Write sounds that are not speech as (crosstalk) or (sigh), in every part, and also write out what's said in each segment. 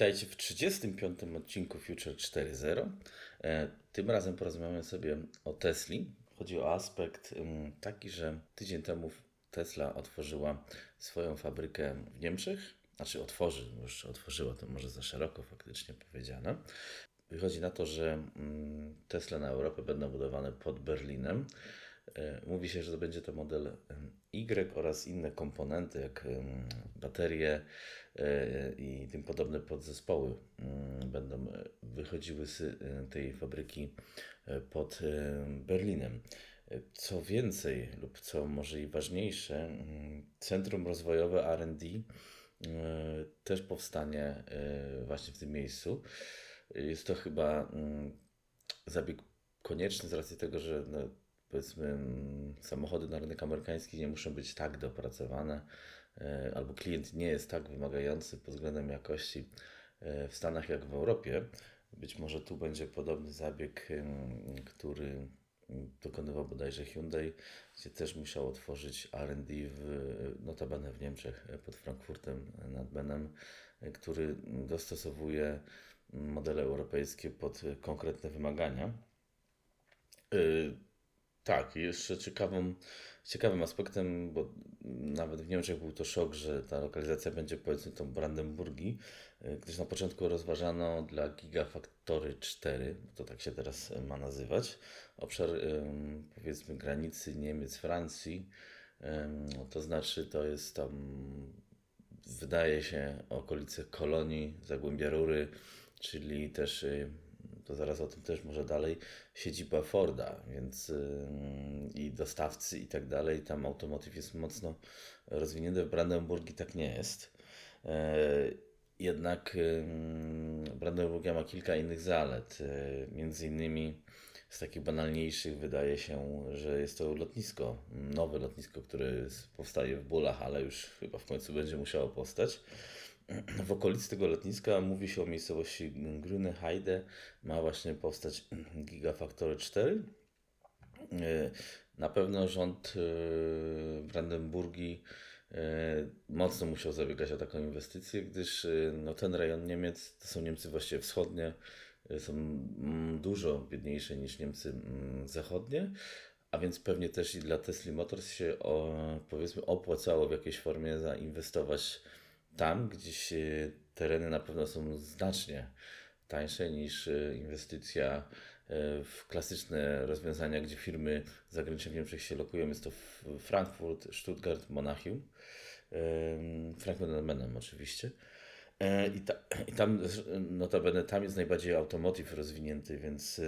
Witajcie w 35. odcinku Future 4.0. E, tym razem porozmawiamy sobie o Tesli. Chodzi o aspekt taki, że tydzień temu Tesla otworzyła swoją fabrykę w Niemczech. Znaczy otworzy, już otworzyła to może za szeroko faktycznie powiedziane. Wychodzi na to, że mm, Tesla na Europę będą budowane pod Berlinem. E, mówi się, że to będzie to model Y oraz inne komponenty, jak baterie i tym podobne podzespoły mm, będą wychodziły z e, tej fabryki pod Berlinem. Co więcej, lub co może i ważniejsze, mm, Centrum Rozwojowe RD też powstanie właśnie w tym miejscu. Jest to chyba mm, zabieg konieczny z racji tego, że no, powiedzmy samochody na rynek amerykański nie muszą być tak dopracowane, e, albo klient nie jest tak wymagający pod względem jakości e, w Stanach jak w Europie. Być może tu będzie podobny zabieg, który dokonywał bodajże Hyundai, gdzie też musiał otworzyć R&D w, notabene w Niemczech pod Frankfurtem nad Benem, który dostosowuje modele europejskie pod konkretne wymagania. E, tak, jeszcze ciekawym, ciekawym aspektem, bo nawet w Niemczech był to szok, że ta lokalizacja będzie powiedzmy tą Brandenburgii, e, gdyż na początku rozważano dla Gigafactory 4, to tak się teraz ma nazywać, obszar powiedzmy granicy Niemiec-Francji, to znaczy to jest tam, wydaje się, okolice Kolonii, Zagłębia Rury, czyli też y, to zaraz o tym też może dalej, siedziba Forda, więc yy, i dostawcy i tak dalej, tam automotyw jest mocno rozwinięty, w Brandenburgii tak nie jest. Yy, jednak yy, Brandenburgia ma kilka innych zalet, yy, między innymi z takich banalniejszych wydaje się, że jest to lotnisko, nowe lotnisko, które powstaje w Bulach, ale już chyba w końcu będzie musiało powstać (clears throat) w okolicy tego lotniska mówi się o miejscowości Grüne Heide. Ma właśnie powstać (clears throat) Gigafactory 4. Na pewno rząd e, Brandenburgii e, mocno musiał zabiegać o taką inwestycję, gdyż e, no, ten rejon Niemiec, to są Niemcy właściwie wschodnie, są mm, dużo biedniejsze niż Niemcy mm, zachodnie, a więc pewnie też i dla Tesla Motors się o, powiedzmy opłacało w jakiejś formie zainwestować tam gdzieś tereny na pewno są znacznie tańsze niż e, inwestycja e, w klasyczne rozwiązania, gdzie firmy zagraniczne w Niemczech się lokują. Jest to Frankfurt, Stuttgart, Monachium. Frankfurt nad Menem oczywiście. E, I, ta, I tam, notabene, tam jest najbardziej automotive rozwinięty, więc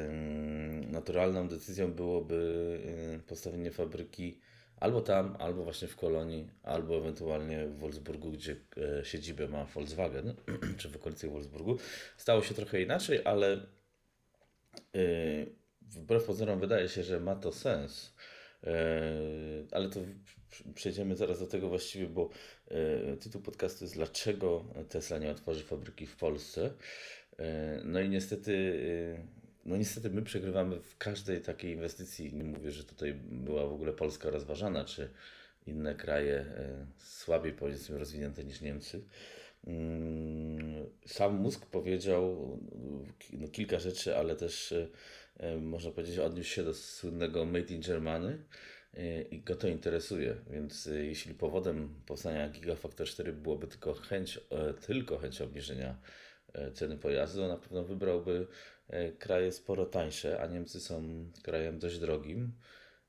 naturalną decyzją byłoby postawienie fabryki albo tam, albo właśnie w Kolonii, albo ewentualnie w Wolfsburgu, gdzie e, siedzibę ma Volkswagen, (clears throat) czy w okolicy Wolfsburgu. Stało się trochę inaczej, ale e, wbrew pozorom wydaje się, że ma to sens. E, ale to przejdziemy zaraz do tego właściwie, bo tytuł podcastu jest Dlaczego Tesla nie otworzy fabryki w Polsce? No i niestety no niestety my przegrywamy w każdej takiej inwestycji. Nie mówię, że tutaj była w ogóle Polska rozważana, czy inne kraje e, słabiej powiedzmy rozwinięte niż Niemcy. Mm, sam mózg powiedział no, kilka rzeczy, ale też e, można powiedzieć odniósł się do słynnego Made in Germany e, i go to interesuje. Więc jeśli powodem powstania Gigafactor 4 byłoby tylko chęć, tylko chęć obniżenia ceny pojazdu, na pewno wybrałby E, kraje sporo tańsze, a Niemcy są krajem dość drogim,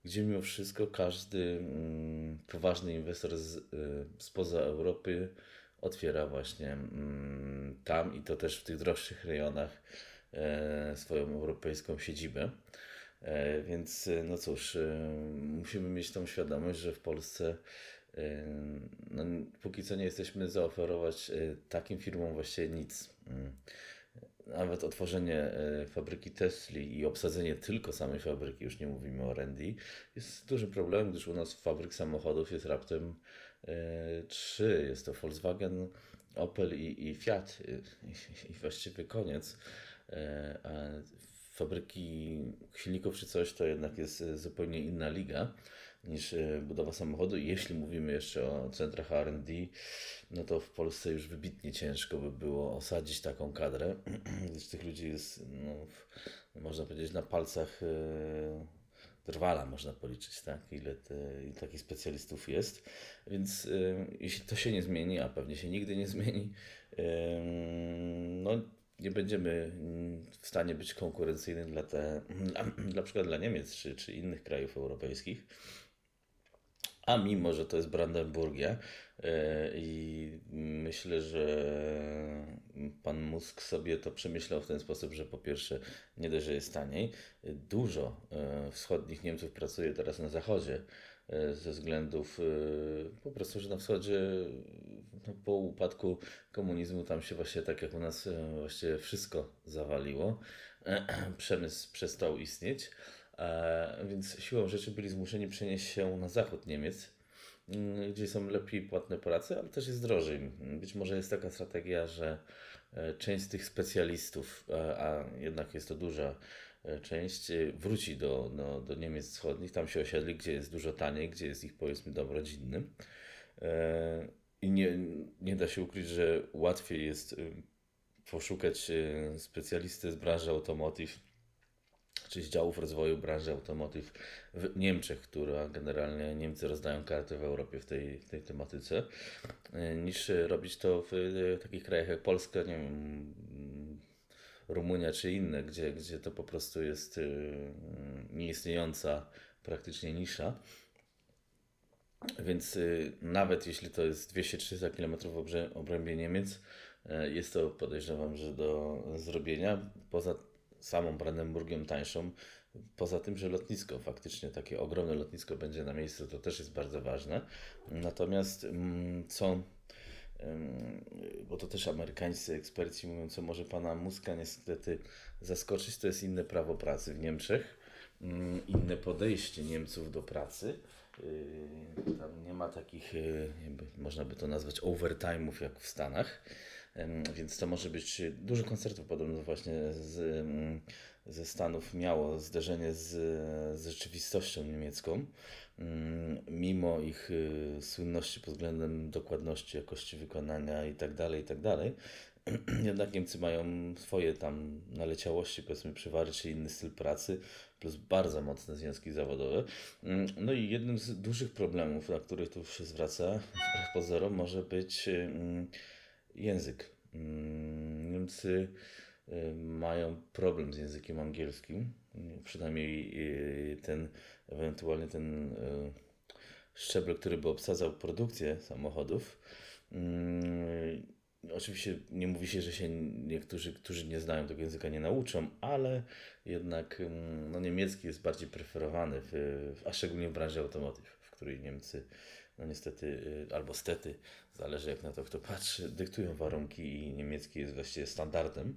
gdzie mimo wszystko każdy mm, poważny inwestor z, e, spoza Europy otwiera właśnie mm, tam i to też w tych droższych rejonach e, swoją europejską siedzibę. Więc no cóż, musimy mieć tą świadomość, że w Polsce no, póki co nie jesteśmy zaoferować takim firmom właściwie nic. Nawet otworzenie e, fabryki Tesli i obsadzenie tylko samej fabryki, już nie mówimy o Randy, jest dużym problemem, gdyż u nas fabryk samochodów jest raptem e, trzy. Jest to Volkswagen, Opel i, i Fiat i, i właściwie koniec. E, a fabryki silników czy coś to jednak jest zupełnie inna liga. Niż e, budowa samochodu. Jeśli mówimy jeszcze o centrach R&D, no to w Polsce już wybitnie ciężko by było osadzić taką kadrę, (clears throat) gdyż tych ludzi jest, no, można powiedzieć, na palcach drwala można policzyć, tak? ile, te, takich specjalistów jest. Więc y, jeśli to się nie zmieni, a pewnie się nigdy nie zmieni, no nie będziemy w stanie być konkurencyjnym dla, te, (clears throat) dla przykład dla Niemiec czy, czy innych krajów europejskich. A mimo, że to jest Brandenburgia e, i myślę, że pan Musk sobie to przemyślał w ten sposób, że po pierwsze nie dość, że jest taniej, dużo e, wschodnich Niemców pracuje teraz na zachodzie e, ze względów po prostu, że na wschodzie no, po upadku komunizmu tam się właśnie tak jak u nas właściwie wszystko zawaliło, (clears throat) przemysł przestał istnieć więc siłą rzeczy byli zmuszeni przenieść się na zachód Niemiec, mm, gdzie są lepiej płatne prace, ale też jest drożej. Być może jest taka strategia, że e, część z tych specjalistów, e, a jednak jest to duża część, wróci do, do, do Niemiec wschodnich, tam się osiedli, gdzie jest dużo taniej, gdzie jest ich powiedzmy dom rodzinny. I nie, nie da się ukryć, że łatwiej jest poszukać specjalisty z branży automotive czy z działów rozwoju branży automotive w Niemczech, która generalnie Niemcy rozdają karty w Europie w tej, tej tematyce, e, niż robić to w e, takich krajach jak Polska, nie wiem, Rumunia czy inne, gdzie, gdzie to po prostu jest e, nieistniejąca praktycznie nisza. Więc nawet jeśli to jest 200-300 km w obrębie Niemiec, jest to podejrzewam, że do zrobienia. Poza samą Brandenburgiem tańszą. Poza tym, że lotnisko, faktycznie takie ogromne lotnisko będzie na miejscu, to też jest bardzo ważne. Natomiast mm, co, bo to też amerykańscy eksperci mówią, co może pana Muska niestety zaskoczyć, to jest inne prawo pracy w Niemczech, mm, inne podejście Niemców do pracy. Yy, tam nie ma takich, yy, można by to nazwać overtime'ów jak w Stanach więc to może być dużo koncertów podobno właśnie z, ze Stanów miało zderzenie z, z rzeczywistością niemiecką, mimo ich y, słynności pod względem dokładności, jakości wykonania itd., tak itd., tak (clears throat) jednak Niemcy mają swoje tam naleciałości, powiedzmy przywary, czy inny styl pracy, plus bardzo mocne związki zawodowe. No i jednym z dużych problemów, na których tu się zwraca, wbrew pozorom, może być Język. Mm, Niemcy y, mają problem z językiem angielskim, przynajmniej y, ten, ewentualnie ten y, szczebel, który by obsadzał produkcję samochodów. Mm, oczywiście nie mówi się, że się niektórzy, którzy nie znają tego języka, nie nauczą, ale jednak mm, no, niemiecki jest bardziej preferowany, w, a szczególnie w branży automotive, w której Niemcy no niestety, y, albo stety, zależy jak na to kto patrzy, dyktują warunki i niemiecki jest właściwie standardem.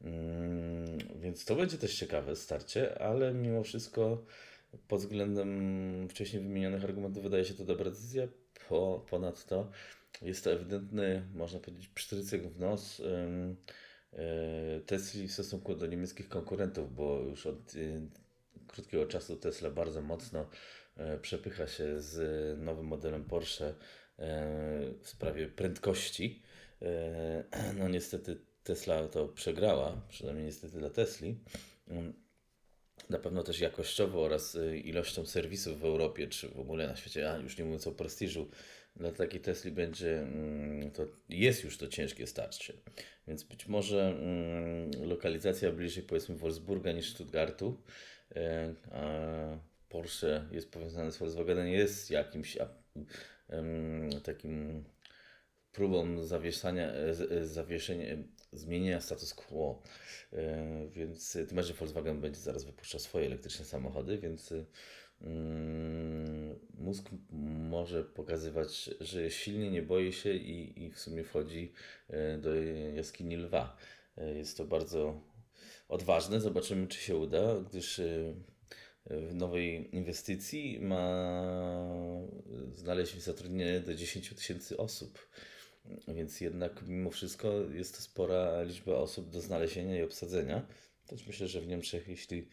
Mm, więc to będzie też ciekawe starcie, ale mimo wszystko pod względem wcześniej wymienionych argumentów wydaje się to dobra decyzja. Po, ponadto jest to ewidentny, można powiedzieć, psztrycek w nos yy, Tesli w stosunku do niemieckich konkurentów, bo już od yy, krótkiego czasu Tesla bardzo mocno przepycha się z nowym modelem Porsche e, w sprawie prędkości. E, (clears throat) no niestety Tesla to przegrała, przynajmniej niestety dla Tesli. Mm, na pewno też jakościowo oraz ilością serwisów w Europie, czy w ogóle na świecie, a już nie mówiąc o prestiżu, dla takiej Tesli będzie, mm, to jest już to ciężkie starcie. Więc być może mm, lokalizacja bliżej powiedzmy Wolfsburga niż Stuttgartu, Porsche jest powiązane z Volkswagenem, jest jakimś takim próbą zawieszania, e, zawieszenia, zmienienia status quo. E, więc tym bardziej Volkswagen będzie zaraz wypuszczał swoje elektryczne samochody, więc um, mózg może pokazywać, że silny, nie boi się i, i w sumie wchodzi e, do jaskini lwa. Jest to bardzo odważne. Zobaczymy, czy się uda, gdyż w nowej inwestycji ma znaleźć zatrudnienie do 10 tysięcy osób. Więc jednak mimo wszystko jest to spora liczba osób do znalezienia i obsadzenia. Też myślę, że w Niemczech, jeśli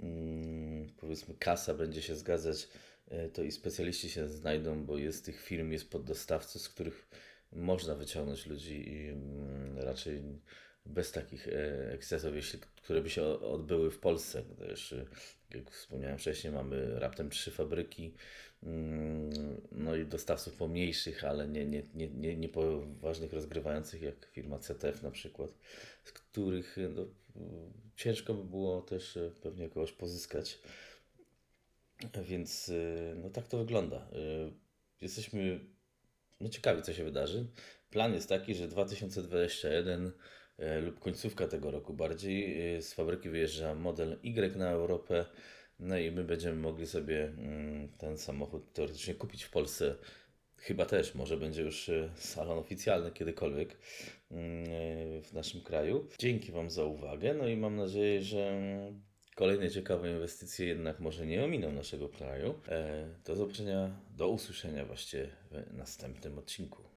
mm, powiedzmy kasa będzie się zgadzać e, to i specjaliści się znajdą, bo jest tych firm, jest poddostawców, z których można wyciągnąć ludzi i mm, raczej bez takich e, ekscesów, jeśli, które by się odbyły w Polsce, gdyż, e, jak wspomniałem wcześniej, mamy raptem trzy fabryki, mm, no i dostawców pomniejszych, ale nie, nie, nie, nie, nie poważnych rozgrywających, jak firma CTF na przykład, z których e, no, ciężko by było też e, pewnie kogoś pozyskać. Więc y, no tak to wygląda. Y, Jesteśmy no ciekawi, co się wydarzy. Plan jest taki, że 2021 e, lub końcówka tego roku bardziej e, z fabryki wyjeżdża model Y na Europę. No i my będziemy mogli sobie mm, ten samochód teoretycznie kupić w Polsce. Chyba też, może będzie już e, salon oficjalny kiedykolwiek mm, e, w naszym kraju. Dzięki Wam za uwagę, no i mam nadzieję, że kolejne ciekawe inwestycje jednak może nie ominą naszego kraju. E, Do zobaczenia, do usłyszenia właściwie w następnym odcinku.